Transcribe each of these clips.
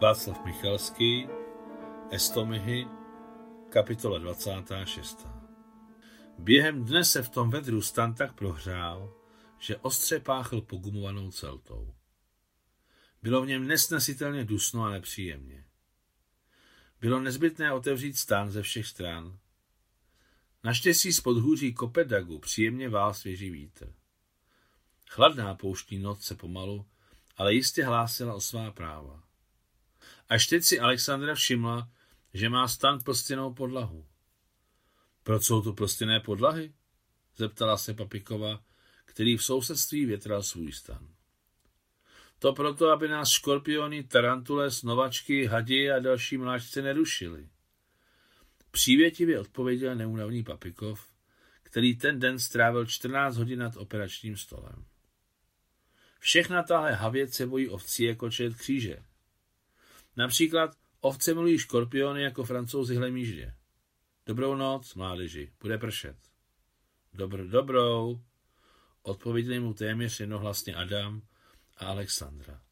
Václav Michalský, Estomihy, kapitola 26. Během dne se v tom vedru stan tak prohřál, že ostře páchl pogumovanou celtou. Bylo v něm nesnesitelně dusno a nepříjemně. Bylo nezbytné otevřít stán ze všech stran. Naštěstí z podhůří Kopedagu příjemně vál svěží vítr. Chladná pouštní noc se pomalu, ale jistě hlásila o svá práva. Až teď si Alexandra všimla, že má stan plstěnou podlahu. Proč jsou to plstěné podlahy? Zeptala se Papikova, který v sousedství větral svůj stan. To proto, aby nás škorpiony, tarantule, snovačky, hadi a další mláčce nerušily. Přívětivě odpověděl neunavný Papikov, který ten den strávil 14 hodin nad operačním stolem. Všechna tahle havěc se bojí ovcí jako čet kříže. Například ovce milují škorpiony jako francouzi hlemíždě. Dobrou noc, mládeži, bude pršet. Dobr, dobrou, odpověděli mu téměř jednohlasně Adam a Alexandra.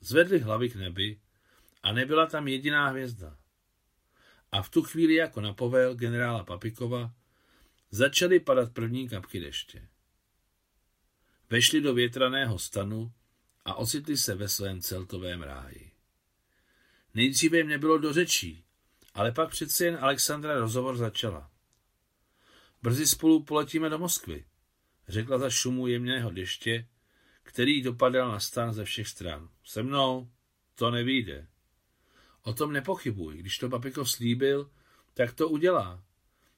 Zvedli hlavy k nebi a nebyla tam jediná hvězda. A v tu chvíli jako na povel generála Papikova začaly padat první kapky deště. Vešli do větraného stanu a ocitli se ve svém celtovém ráji. Nejdříve jim nebylo do řečí, ale pak přece jen Alexandra rozhovor začala. Brzy spolu poletíme do Moskvy, řekla za šumu jemného deště, který dopadal na stan ze všech stran. Se mnou to nevíde. O tom nepochybuj, když to Papikov slíbil, tak to udělá.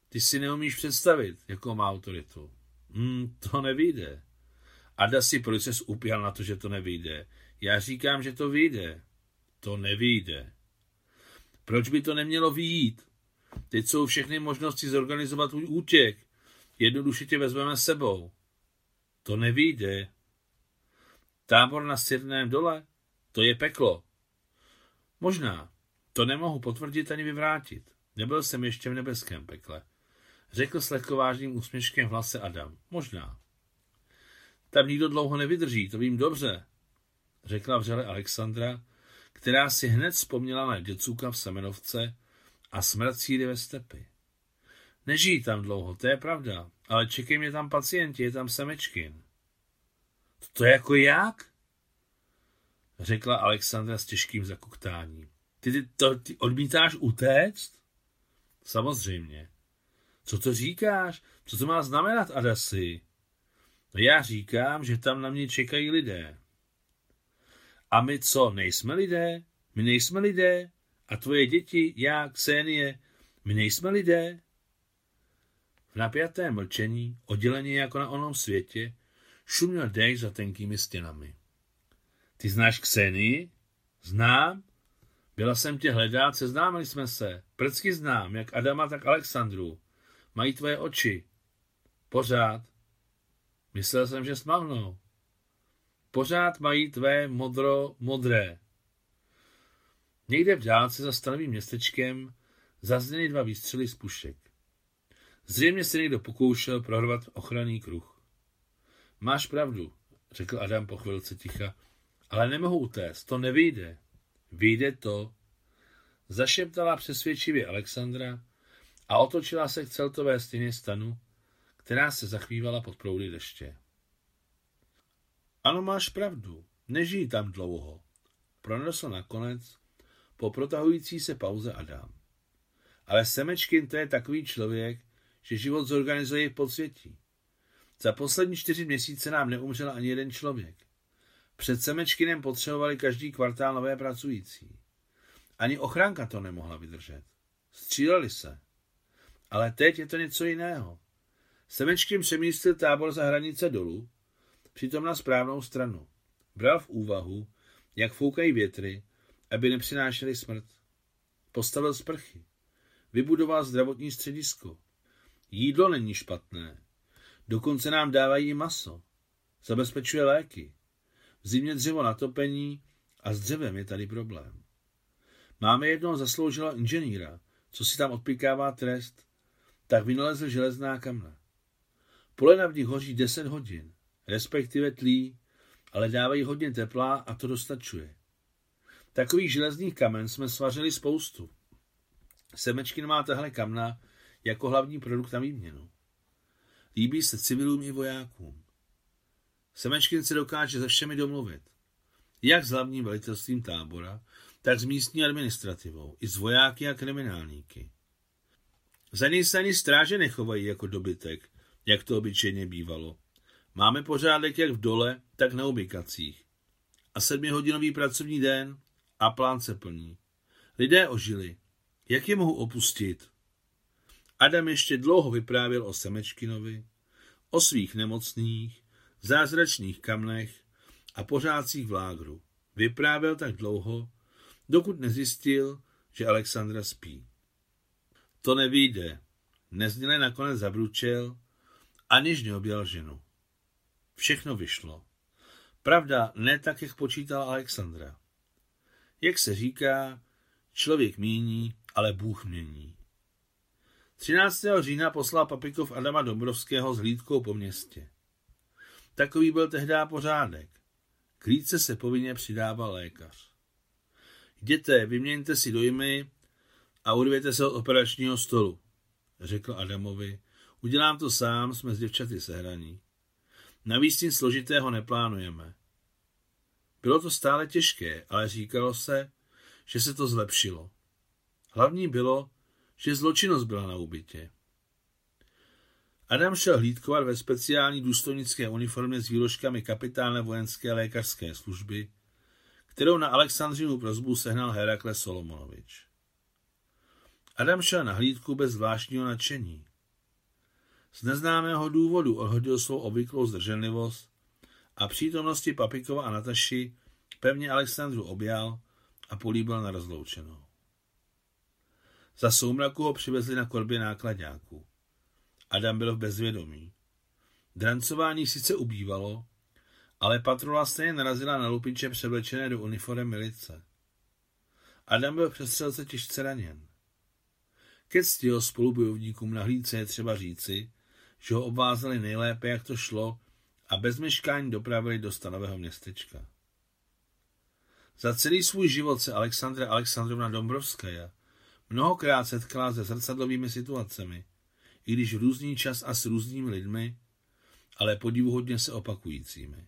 Ty si neumíš představit, jakou má autoritu. Hmm, to nevíde. Ada si proč se upěl na to, že to nevyjde. Já říkám, že to vyjde. To nevyjde. Proč by to nemělo vyjít? Teď jsou všechny možnosti zorganizovat tvůj útěk. Jednoduše tě vezmeme sebou. To nevyjde. Tábor na Sirném dole? To je peklo. Možná. To nemohu potvrdit ani vyvrátit. Nebyl jsem ještě v nebeském pekle. Řekl s lehkovážným úsměškem v hlase Adam. Možná. Tam nikdo dlouho nevydrží, to vím dobře, řekla vřele Alexandra, která si hned vzpomněla na děcůka v Semenovce a smrt síry ve stepy. Nežijí tam dlouho, to je pravda, ale čekají mě tam pacienti, je tam Semečkin. To jako jak? Řekla Alexandra s těžkým zakuktáním. Ty, ty, to, ty odmítáš utéct? Samozřejmě. Co to říkáš? Co to má znamenat, Adasi? No já říkám, že tam na mě čekají lidé. A my co, nejsme lidé? My nejsme lidé? A tvoje děti, já, Ksenie, my nejsme lidé? V napjatém mlčení, oddělení jako na onom světě, šuměl dech za tenkými stěnami. Ty znáš Ksenii? Znám. Byla jsem tě hledat, seznámili jsme se. Prcky znám, jak Adama, tak Alexandru. Mají tvoje oči. Pořád. Myslel jsem, že smavnou. Pořád mají tvé modro modré. Někde v dálce za stanovým městečkem zazněly dva výstřely z pušek. Zřejmě se někdo pokoušel prohrvat ochranný kruh. Máš pravdu, řekl Adam po chvilce ticha, ale nemohu utéct, to nevyjde. Vyjde to, zašeptala přesvědčivě Alexandra a otočila se k celtové stěně stanu, která se zachvívala pod proudy deště. Ano, máš pravdu, nežijí tam dlouho, pronesl nakonec po protahující se pauze Adam. Ale Semečkin to je takový člověk, že život zorganizuje v podsvětí. Za poslední čtyři měsíce nám neumřel ani jeden člověk. Před Semečkinem potřebovali každý kvartál nové pracující. Ani ochranka to nemohla vydržet. Stříleli se. Ale teď je to něco jiného. Semečkin přemístil tábor za hranice dolů, přitom na správnou stranu. Bral v úvahu, jak foukají větry, aby nepřinášely smrt. Postavil sprchy. Vybudoval zdravotní středisko. Jídlo není špatné. Dokonce nám dávají maso. Zabezpečuje léky. V zimě dřevo na topení a s dřevem je tady problém. Máme jednoho zasloužilého inženýra, co si tam odpikává trest, tak vynalezl železná kamna. Polena v nich hoří 10 hodin, respektive tlí, ale dávají hodně tepla a to dostačuje. Takových železných kamen jsme svařili spoustu. Semečkin má tahle kamna jako hlavní produkt na výměnu. Líbí se civilům i vojákům. Semečkin se dokáže se všemi domluvit. Jak s hlavním velitelstvím tábora, tak s místní administrativou, i s vojáky a kriminálníky. Za něj se ani stráže nechovají jako dobytek, jak to obyčejně bývalo. Máme pořádek jak v dole, tak na ubikacích. A sedmihodinový pracovní den a plán se plní. Lidé ožili. Jak je mohu opustit? Adam ještě dlouho vyprávěl o Semečkinovi, o svých nemocných, zázračných kamnech a pořádcích v lágru. Vyprávěl tak dlouho, dokud nezjistil, že Alexandra spí. To nevíde. Nezněle nakonec zabručel, aniž neobjel ženu. Všechno vyšlo. Pravda, ne tak, jak počítal Alexandra. Jak se říká, člověk míní, ale Bůh mění. 13. října poslal Papikov Adama Dombrovského s hlídkou po městě. Takový byl tehdy pořádek. K se povinně přidával lékař. Jděte, vyměňte si dojmy a urvěte se od operačního stolu, řekl Adamovi. Udělám to sám, jsme s děvčaty sehraní. Navíc nic složitého neplánujeme. Bylo to stále těžké, ale říkalo se, že se to zlepšilo. Hlavní bylo, že zločinnost byla na úbytě. Adam šel hlídkovat ve speciální důstojnické uniformě s výložkami kapitána vojenské lékařské služby, kterou na Alexandřinu prozbu sehnal Herakle Solomonovič. Adam šel na hlídku bez zvláštního nadšení. Z neznámého důvodu odhodil svou obvyklou zdrženlivost a přítomnosti Papikova a Nataši pevně Alexandru objal a políbil na rozloučenou. Za soumraku ho přivezli na korbě nákladňáků. Adam byl v bezvědomí. Drancování sice ubývalo, ale patrola stejně narazila na lupiče převlečené do uniform milice. Adam byl přestřelce těžce raněn. Ke cti spolubojovníkům na hlídce je třeba říci, že ho obvázali nejlépe, jak to šlo, a bez meškání dopravili do stanového městečka. Za celý svůj život se Alexandra Alexandrovna Dombrovskaja mnohokrát setkala se zrcadlovými situacemi, i když v různý čas a s různými lidmi, ale podivuhodně se opakujícími.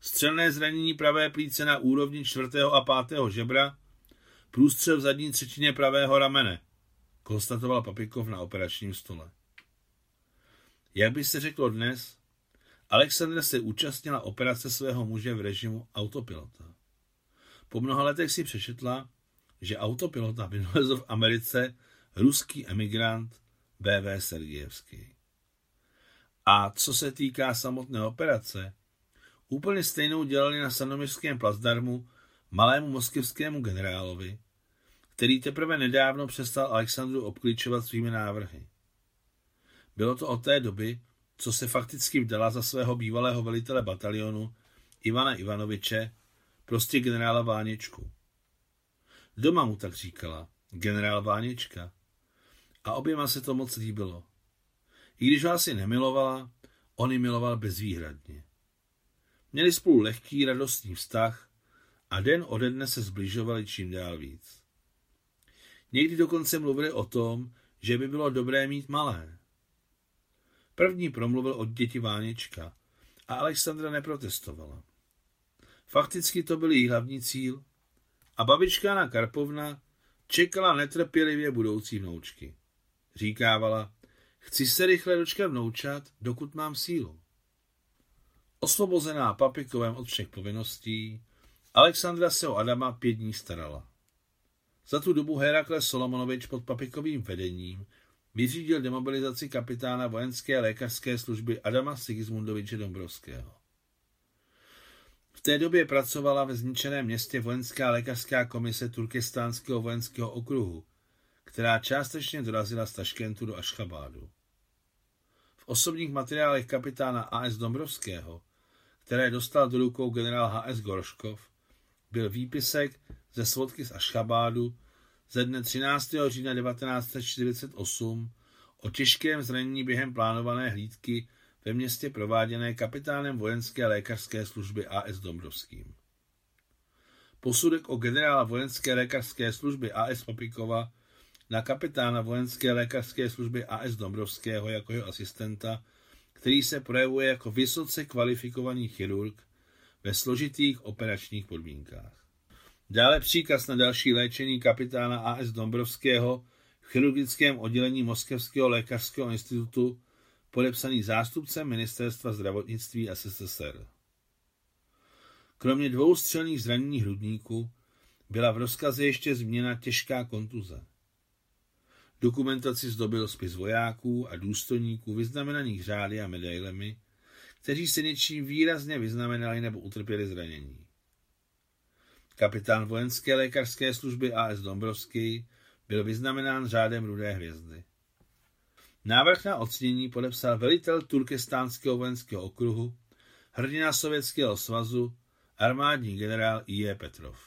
Střelné zranění pravé plíce na úrovni čtvrtého a pátého žebra, průstřel v zadní třetině pravého ramene, konstatoval Papikov na operačním stole. Jak by se řeklo dnes, Alexandra se účastnila operace svého muže v režimu autopilota. Po mnoha letech si přešetla, že autopilota vynalezl v Americe ruský emigrant B.V. Sergejevský. A co se týká samotné operace, úplně stejnou dělali na Sanomirském plazdarmu malému moskevskému generálovi, který teprve nedávno přestal Alexandru obklíčovat svými návrhy. Bylo to od té doby, co se fakticky vdala za svého bývalého velitele batalionu Ivana Ivanoviče, prostě generála Váněčku. Doma mu tak říkala, generál Váněčka. A oběma se to moc líbilo. I když ho asi nemilovala, on ji miloval bezvýhradně. Měli spolu lehký, radostný vztah a den ode dne se zbližovali čím dál víc. Někdy dokonce mluvili o tom, že by bylo dobré mít malé. První promluvil od děti Váněčka a Alexandra neprotestovala. Fakticky to byl její hlavní cíl a babička na Karpovna čekala netrpělivě budoucí vnoučky. Říkávala, chci se rychle dočkat vnoučat, dokud mám sílu. Osvobozená Papikovem od všech povinností, Alexandra se o Adama pět dní starala. Za tu dobu Herakles Solomonovič pod Papikovým vedením vyřídil demobilizaci kapitána vojenské lékařské služby Adama Sigismundoviče Dombrovského. V té době pracovala ve zničeném městě vojenská lékařská komise Turkestánského vojenského okruhu, která částečně dorazila z Taškentu do Ašchabádu. V osobních materiálech kapitána A.S. Dombrovského, které dostal do rukou generál H.S. Gorškov, byl výpisek ze svodky z Ašchabádu ze dne 13. října 1948 o těžkém zranění během plánované hlídky ve městě prováděné kapitánem vojenské lékařské služby A.S. Dombrovským. posudek o generála vojenské lékařské služby A.S. Papikova na kapitána vojenské lékařské služby A.S. Dombrovského jako jeho asistenta, který se projevuje jako vysoce kvalifikovaný chirurg ve složitých operačních podmínkách. Dále příkaz na další léčení kapitána A.S. Dombrovského v chirurgickém oddělení Moskevského lékařského institutu podepsaný zástupcem ministerstva zdravotnictví SSSR. Kromě dvou střelných zranění hrudníku byla v rozkaze ještě změna těžká kontuze. Dokumentaci zdobil spis vojáků a důstojníků vyznamenaných řády a medailemi, kteří se něčím výrazně vyznamenali nebo utrpěli zranění. Kapitán vojenské lékařské služby A.S. Dombrovský byl vyznamenán řádem Rudé hvězdy. Návrh na ocenění podepsal velitel Turkestánského vojenského okruhu, hrdina Sovětského svazu, armádní generál I.E. Petrov.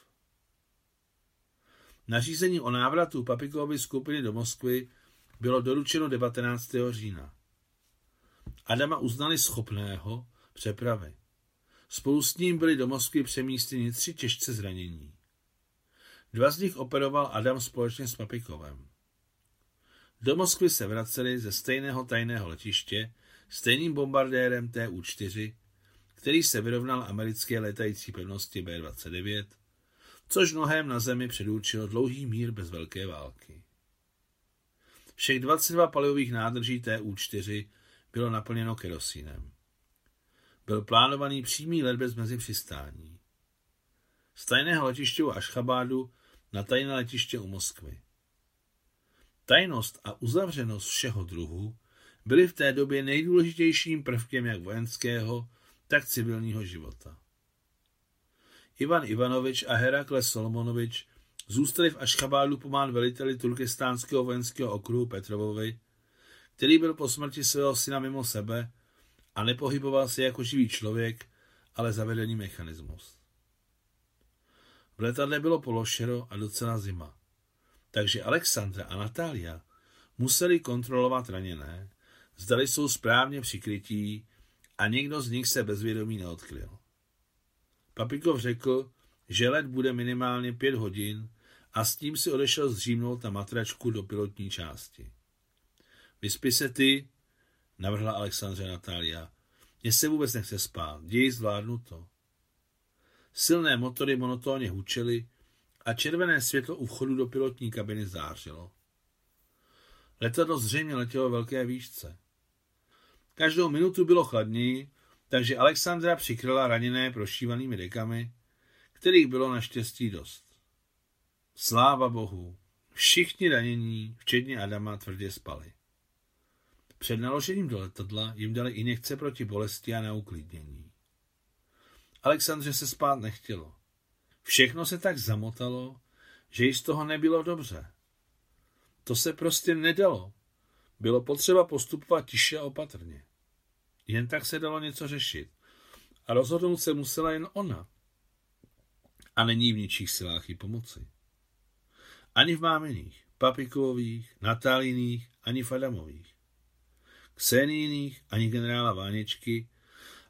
Nařízení o návratu Papikovy skupiny do Moskvy bylo doručeno 19. října. Adama uznali schopného přepravy. Spolu s ním byli do Moskvy přemístěni tři těžce zranění. Dva z nich operoval Adam společně s Papikovem. Do Moskvy se vraceli ze stejného tajného letiště stejným bombardérem TU-4, který se vyrovnal americké létající pevnosti B-29, což mnohem na zemi předurčilo dlouhý mír bez velké války. Všech 22 palivových nádrží TU-4 bylo naplněno kerosínem. Byl plánovaný přímý let bez mezi přistání. Z tajného letiště u Ašchabádu na tajné letiště u Moskvy. Tajnost a uzavřenost všeho druhu byly v té době nejdůležitějším prvkem jak vojenského, tak civilního života. Ivan Ivanovič a Herakles Solomonovič zůstali v Ašchabádu pomáhat veliteli turkestánského vojenského okruhu Petrovovi, který byl po smrti svého syna mimo sebe a nepohyboval se jako živý člověk, ale zavedený mechanismus. V letadle bylo pološero a docela zima takže Alexandra a Natália museli kontrolovat raněné, zdali jsou správně přikrytí a nikdo z nich se bezvědomí neodkryl. Papikov řekl, že let bude minimálně pět hodin a s tím si odešel zřímnout na matračku do pilotní části. Vyspi se ty, navrhla Alexandra Natália. Mně se vůbec nechce spát, děj zvládnu to. Silné motory monotónně hučely a červené světlo u vchodu do pilotní kabiny zářilo. Letadlo zřejmě letělo velké výšce. Každou minutu bylo chladněji, takže Alexandra přikryla raněné prošívanými dekami, kterých bylo naštěstí dost. Sláva Bohu, všichni ranění, včetně Adama, tvrdě spali. Před naložením do letadla jim dali injekce proti bolesti a na uklidnění. Alexandře se spát nechtělo. Všechno se tak zamotalo, že jí z toho nebylo dobře. To se prostě nedalo. Bylo potřeba postupovat tiše a opatrně. Jen tak se dalo něco řešit. A rozhodnout se musela jen ona. A není v ničích silách jí pomoci. Ani v máminých, Papikových, Natálíných, ani v Adamových. Ksenijných, ani generála Váněčky,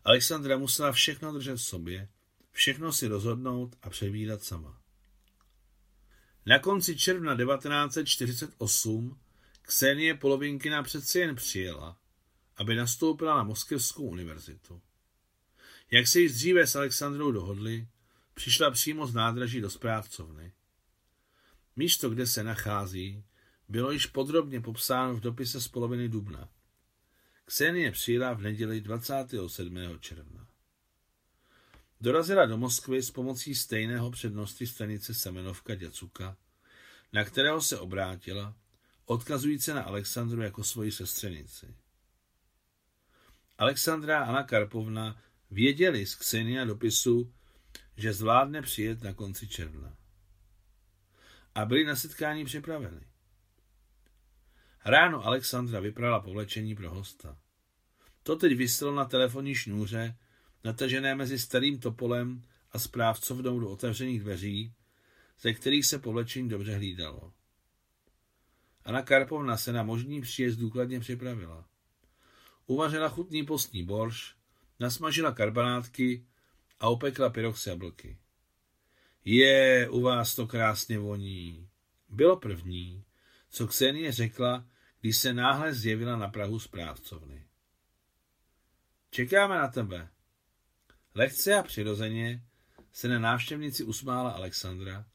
Alexandra musela všechno držet v sobě všechno si rozhodnout a převídat sama. Na konci června 1948 Ksenie Polovinkina přece jen přijela, aby nastoupila na Moskevskou univerzitu. Jak se již dříve s Alexandrou dohodli, přišla přímo z nádraží do správcovny. Místo, kde se nachází, bylo již podrobně popsáno v dopise z poloviny dubna. Ksenie přijela v neděli 27. června. Dorazila do Moskvy s pomocí stejného přednosti stanice Semenovka Děcuka, na kterého se obrátila, odkazující na Alexandru jako svoji sestřenici. Alexandra a Anna Karpovna věděli z Ksenia dopisu, že zvládne přijet na konci června. A byli na setkání připraveni. Ráno Alexandra vyprala povlečení pro hosta. To teď vyselo na telefonní šňůře natažené mezi starým topolem a správcovnou do otevřených dveří, ze kterých se povlečení dobře hlídalo. Anna Karpovna se na možný příjezd důkladně připravila. Uvařila chutný postní borš, nasmažila karbanátky a opekla pyrok s jablky. Je, u vás to krásně voní. Bylo první, co Ksenie řekla, když se náhle zjevila na Prahu správcovny. Čekáme na tebe. Lehce a přirozeně se na návštěvnici usmála Alexandra,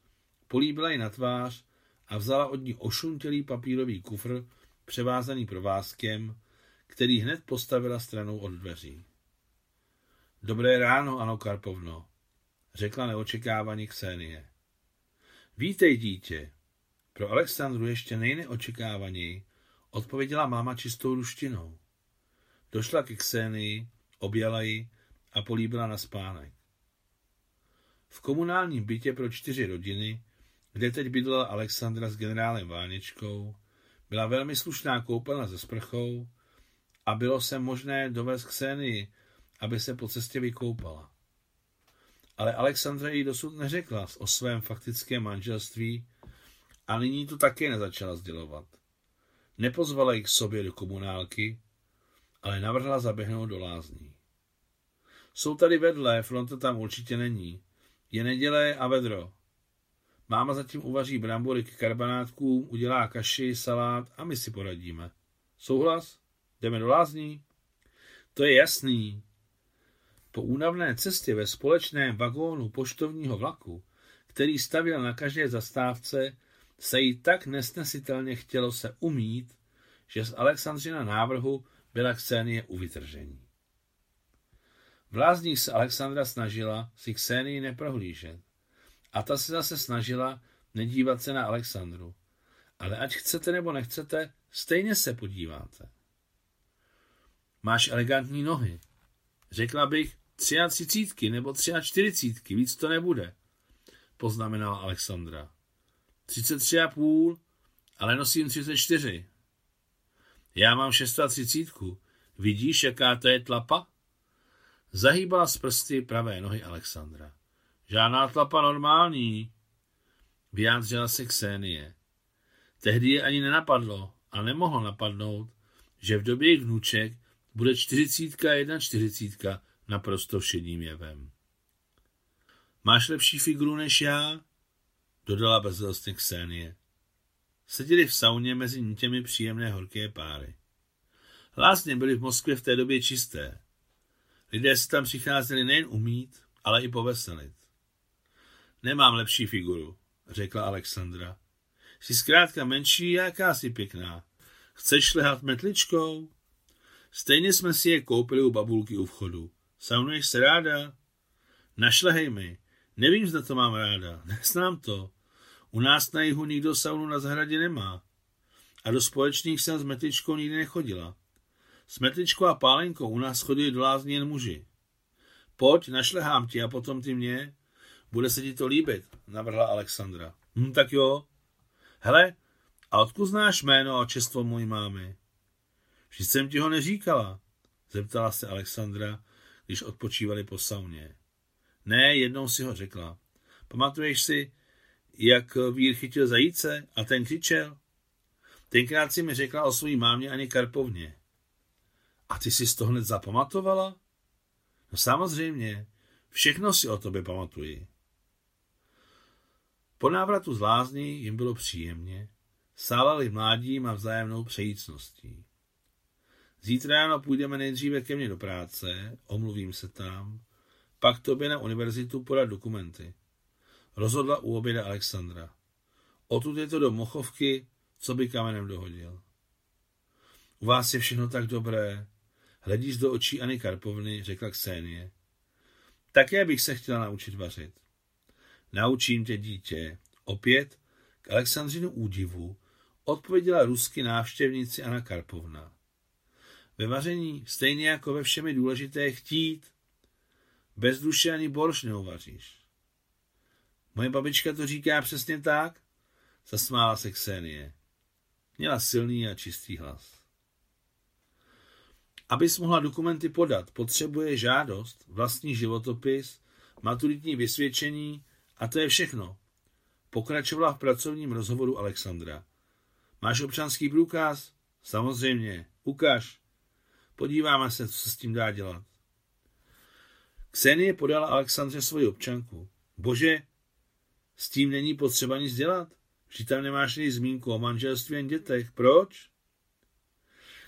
políbila ji na tvář a vzala od ní ošuntělý papírový kufr, převázaný provázkem, který hned postavila stranou od dveří. Dobré ráno, ano, Karpovno, řekla neočekávaně Ksenie. Vítej, dítě. Pro Alexandru ještě nejneočekávaněji odpověděla máma čistou ruštinou. Došla ke Ksenii, objala ji a políbila na spánek. V komunálním bytě pro čtyři rodiny, kde teď bydlela Alexandra s generálem Váněčkou, byla velmi slušná koupelna se sprchou a bylo se možné dovést Ksenii, aby se po cestě vykoupala. Ale Alexandra jí dosud neřekla o svém faktickém manželství a nyní to také nezačala sdělovat. Nepozvala ji k sobě do komunálky, ale navrhla zaběhnout do lázní. Jsou tady vedle, fronta tam určitě není. Je neděle a vedro. Máma zatím uvaří brambory k karbanátkům, udělá kaši, salát a my si poradíme. Souhlas? Jdeme do lázní? To je jasný. Po únavné cestě ve společném vagónu poštovního vlaku, který stavěl na každé zastávce, se jí tak nesnesitelně chtělo se umít, že z Alexandřina návrhu byla Ksenie u vytržení. V lázních se Alexandra snažila si Ksenii neprohlížet. A ta se zase snažila nedívat se na Alexandru. Ale ať chcete nebo nechcete, stejně se podíváte. Máš elegantní nohy. Řekla bych třicítky nebo čtyřicítky, víc to nebude, poznamenala Alexandra. 33 a půl, ale nosím 34. Já mám 630. Vidíš, jaká to je tlapa? Zahýbala z prsty pravé nohy Alexandra. Žádná tlapa normální, vyjádřila se Ksenie. Tehdy je ani nenapadlo a nemohlo napadnout, že v době jejich vnuček bude čtyřicítka a jedna čtyřicítka naprosto všedním jevem. Máš lepší figuru než já? Dodala bezzelstně Ksenie. Seděli v sauně mezi těmi příjemné horké páry. Lázně byly v Moskvě v té době čisté. Lidé si tam přicházeli nejen umít, ale i poveselit. Nemám lepší figuru, řekla Alexandra. Jsi zkrátka menší a jakási pěkná. Chceš šlehat metličkou? Stejně jsme si je koupili u babulky u vchodu. Saunuješ se ráda? Našlehej mi. Nevím, zda to mám ráda. Neznám to. U nás na jihu nikdo saunu na zahradě nemá. A do společných jsem s metličkou nikdy nechodila. S metličkou a pálenkou u nás chodili do lázní jen muži. Pojď, našlehám ti a potom ty mě. Bude se ti to líbit, navrhla Alexandra. Hm, tak jo. Hele, a odkud znáš jméno a čestvo mojí mámy? Vždyť jsem ti ho neříkala, zeptala se Alexandra, když odpočívali po sauně. Ne, jednou si ho řekla. Pamatuješ si, jak vír chytil zajíce a ten křičel? Tenkrát si mi řekla o své mámě ani Karpovně. A ty si to hned zapamatovala? No samozřejmě, všechno si o tobě pamatuji. Po návratu z lázní jim bylo příjemně, sálali mládím a vzájemnou přejícností. Zítra ráno půjdeme nejdříve ke mně do práce, omluvím se tam, pak tobě na univerzitu podat dokumenty. Rozhodla u oběda Alexandra. Otud je to do Mochovky, co by kamenem dohodil. U vás je všechno tak dobré, hledíš do očí Ani Karpovny, řekla Ksenie. Také bych se chtěla naučit vařit. Naučím tě, dítě. Opět k Alexandřinu údivu odpověděla rusky návštěvnici Anna Karpovna. Ve vaření, stejně jako ve všemi důležité chtít, bez duše ani borš neuvaříš. Moje babička to říká přesně tak, zasmála se Ksenie. Měla silný a čistý hlas. Abys mohla dokumenty podat, potřebuje žádost, vlastní životopis, maturitní vysvědčení a to je všechno. Pokračovala v pracovním rozhovoru Alexandra. Máš občanský průkaz? Samozřejmě. Ukaž. Podíváme se, co se s tím dá dělat. Ksenie podala Alexandře svoji občanku. Bože, S tím není potřeba nic dělat. Že tam nemáš ani zmínku o manželství jen dětech. Proč?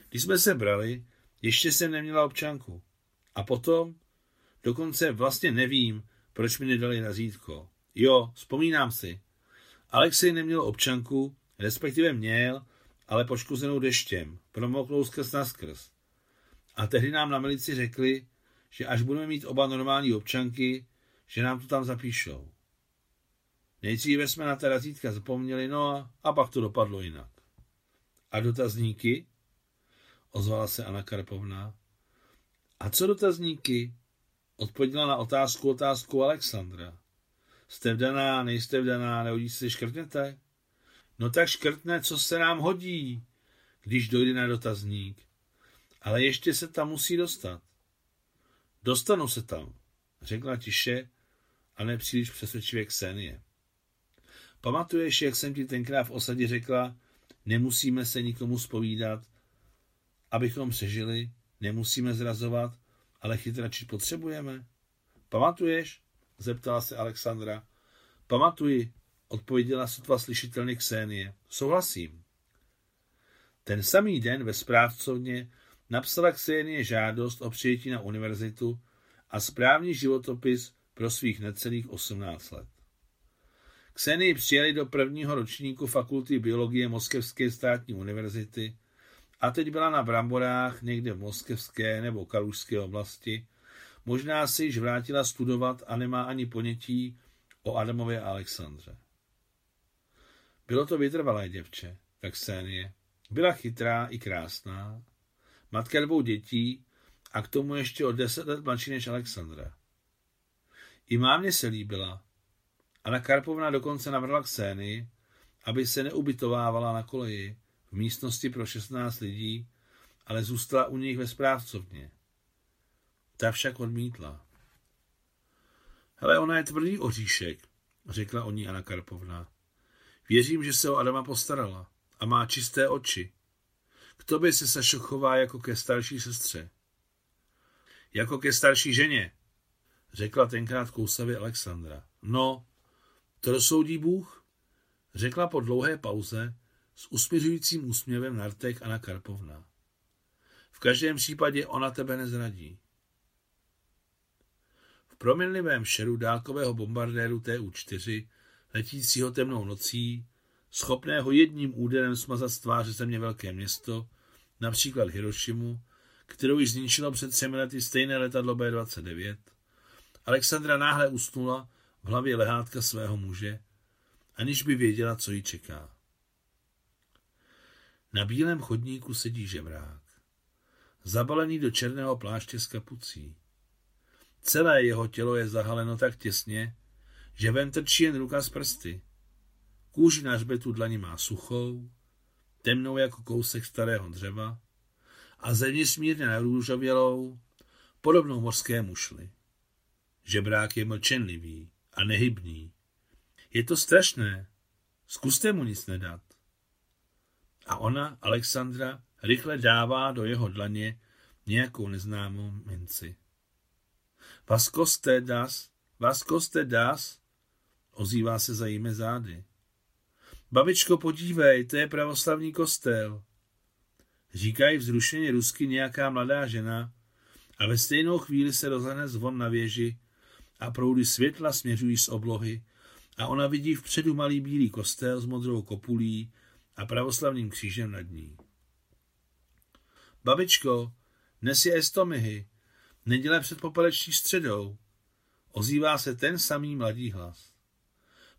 Když jsme se brali, ještě jsem neměla občanku. A potom, dokonce vlastně nevím, proč mi nedali razítko. Jo, vzpomínám si. Alexej neměl občanku, respektive měl, ale poškozenou deštěm, promoklou skrz na skrz. A tehdy nám na milici řekli, že až budeme mít oba normální občanky, že nám to tam zapíšou. Nejdříve jsme na ta razítka zapomněli, no a, a pak to dopadlo jinak. A dotazníky? Ozvala se Anna Karpovna. A co dotazníky? Odpověděla na otázku otázku Alexandra. Jste vdaná, nejste vdaná, nehodí se škrtnete? No tak škrtne, co se nám hodí, když dojde na dotazník. Ale ještě se tam musí dostat. Dostanu se tam, řekla tiše a nepříliš přesvědčivě Ksenie. Pamatuješ, jak jsem ti tenkrát v osadě řekla, nemusíme se nikomu spovídat, abychom přežili, nemusíme zrazovat, ale chytračit potřebujeme? Pamatuješ? zeptala se Alexandra. Pamatuji, odpověděla sotva slyšitelně Ksenie. Souhlasím. Ten samý den ve správcovně napsala Ksenie žádost o přijetí na univerzitu a správný životopis pro svých necelých 18 let. Ksenii přijeli do prvního ročníku fakulty biologie Moskevské státní univerzity a teď byla na Bramborách někde v Moskevské nebo Kalužské oblasti. Možná si již vrátila studovat a nemá ani ponětí o Adamově a Alexandře. Bylo to vytrvalé děvče, tak Ksenie. Byla chytrá i krásná, matka dvou dětí a k tomu ještě o deset let mladší než Alexandra. I mámě se líbila. Anna Karpovna dokonce navrhla Kseni, aby se neubytovávala na koleji v místnosti pro 16 lidí, ale zůstala u nich ve správcovně. Ta však odmítla. Hele, ona je tvrdý oříšek, řekla o ní Anna Karpovna. Věřím, že se o Adama postarala a má čisté oči. K tobě se Sašo chová jako ke starší sestře. Jako ke starší ženě, řekla tenkrát kousavě Alexandra. No, to rozsoudí Bůh, řekla po dlouhé pauze s usměřujícím úsměvem Nartek Anna Karpovna. V každém případě ona tebe nezradí. V proměnlivém šeru dálkového bombardéru TU-4, letícího temnou nocí, schopného jedním úderem smazat z tváře země velké město, například Hirošimu, kterou již zničilo před třemi lety stejné letadlo B-29, Alexandra náhle usnula v hlavě lehátka svého muže, aniž by věděla, co ji čeká. Na bílém chodníku sedí žebrák, zabalený do černého pláště s kapucí. Celé jeho tělo je zahaleno tak těsně, že ven trčí jen ruka z prsty. Kůži na hřbetu dlaní má suchou, temnou jako kousek starého dřeva a zevnitř mírně narůžovělou, podobnou mořské mušli. Žebrák je mlčenlivý a nehybný. Je to strašné. Zkuste mu nic nedat. A ona, Alexandra, rychle dává do jeho dlaně nějakou neznámou minci. Vas koste das, vas koste das, ozývá se za jimi zády. Babičko, podívej, to je pravoslavní kostel. Říkají vzrušeně rusky nějaká mladá žena a ve stejnou chvíli se rozhne zvon na věži a proudy světla směřují z oblohy a ona vidí vpředu malý bílý kostel s modrou kopulí a pravoslavným křížem nad ní. Babičko, dnes je estomihy, neděle před popeleční středou. Ozývá se ten samý mladý hlas.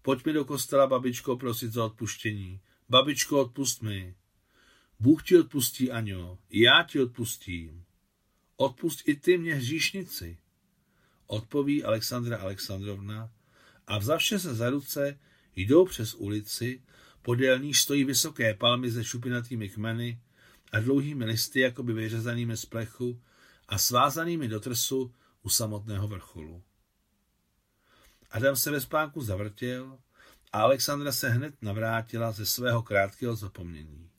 Pojď mi do kostela, babičko, prosit za odpuštění. Babičko, odpust mi. Bůh ti odpustí, Aňo, já ti odpustím. Odpust i ty mě hříšnici odpoví Alexandra Alexandrovna a vzavše se za ruce jdou přes ulici, podél níž stojí vysoké palmy se šupinatými kmeny a dlouhými listy, jakoby vyřezanými z plechu a svázanými do trsu u samotného vrcholu. Adam se ve spánku zavrtěl a Alexandra se hned navrátila ze svého krátkého zapomnění.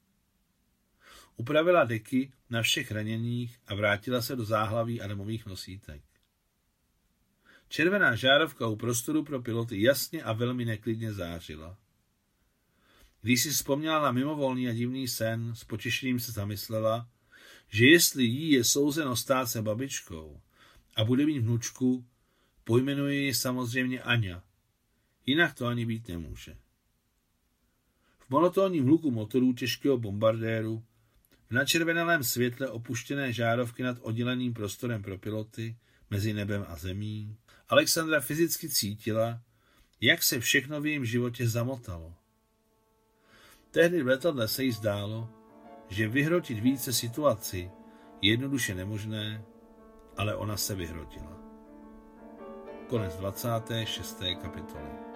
Upravila deky na všech raněních a vrátila se do záhlaví Adamových nosítek. Červená žárovka u prostoru pro piloty jasně a velmi neklidně zářila. Když si vzpomněla na mimovolný a divný sen, s potěšením se zamyslela, že jestli jí je souzeno stát se babičkou a bude mít vnučku, pojmenuje ji samozřejmě Aňa. Jinak to ani být nemůže. V monotónním hluku motorů těžkého bombardéru, v načervenalém světle opuštěné žárovky nad odděleným prostorem pro piloty mezi nebem a zemí, Alexandra fyzicky cítila, jak se všechno v jejím životě zamotalo. Tehdy v letadle se jí zdálo, že vyhrotit více situaci je jednoduše nemožné, ale ona se vyhrotila. Konec 26. kapitoly.